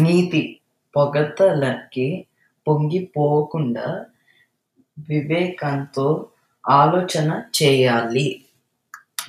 నీతి పొగడ్తలకి పొంగిపోకుండా వివేకంతో ఆలోచన చేయాలి.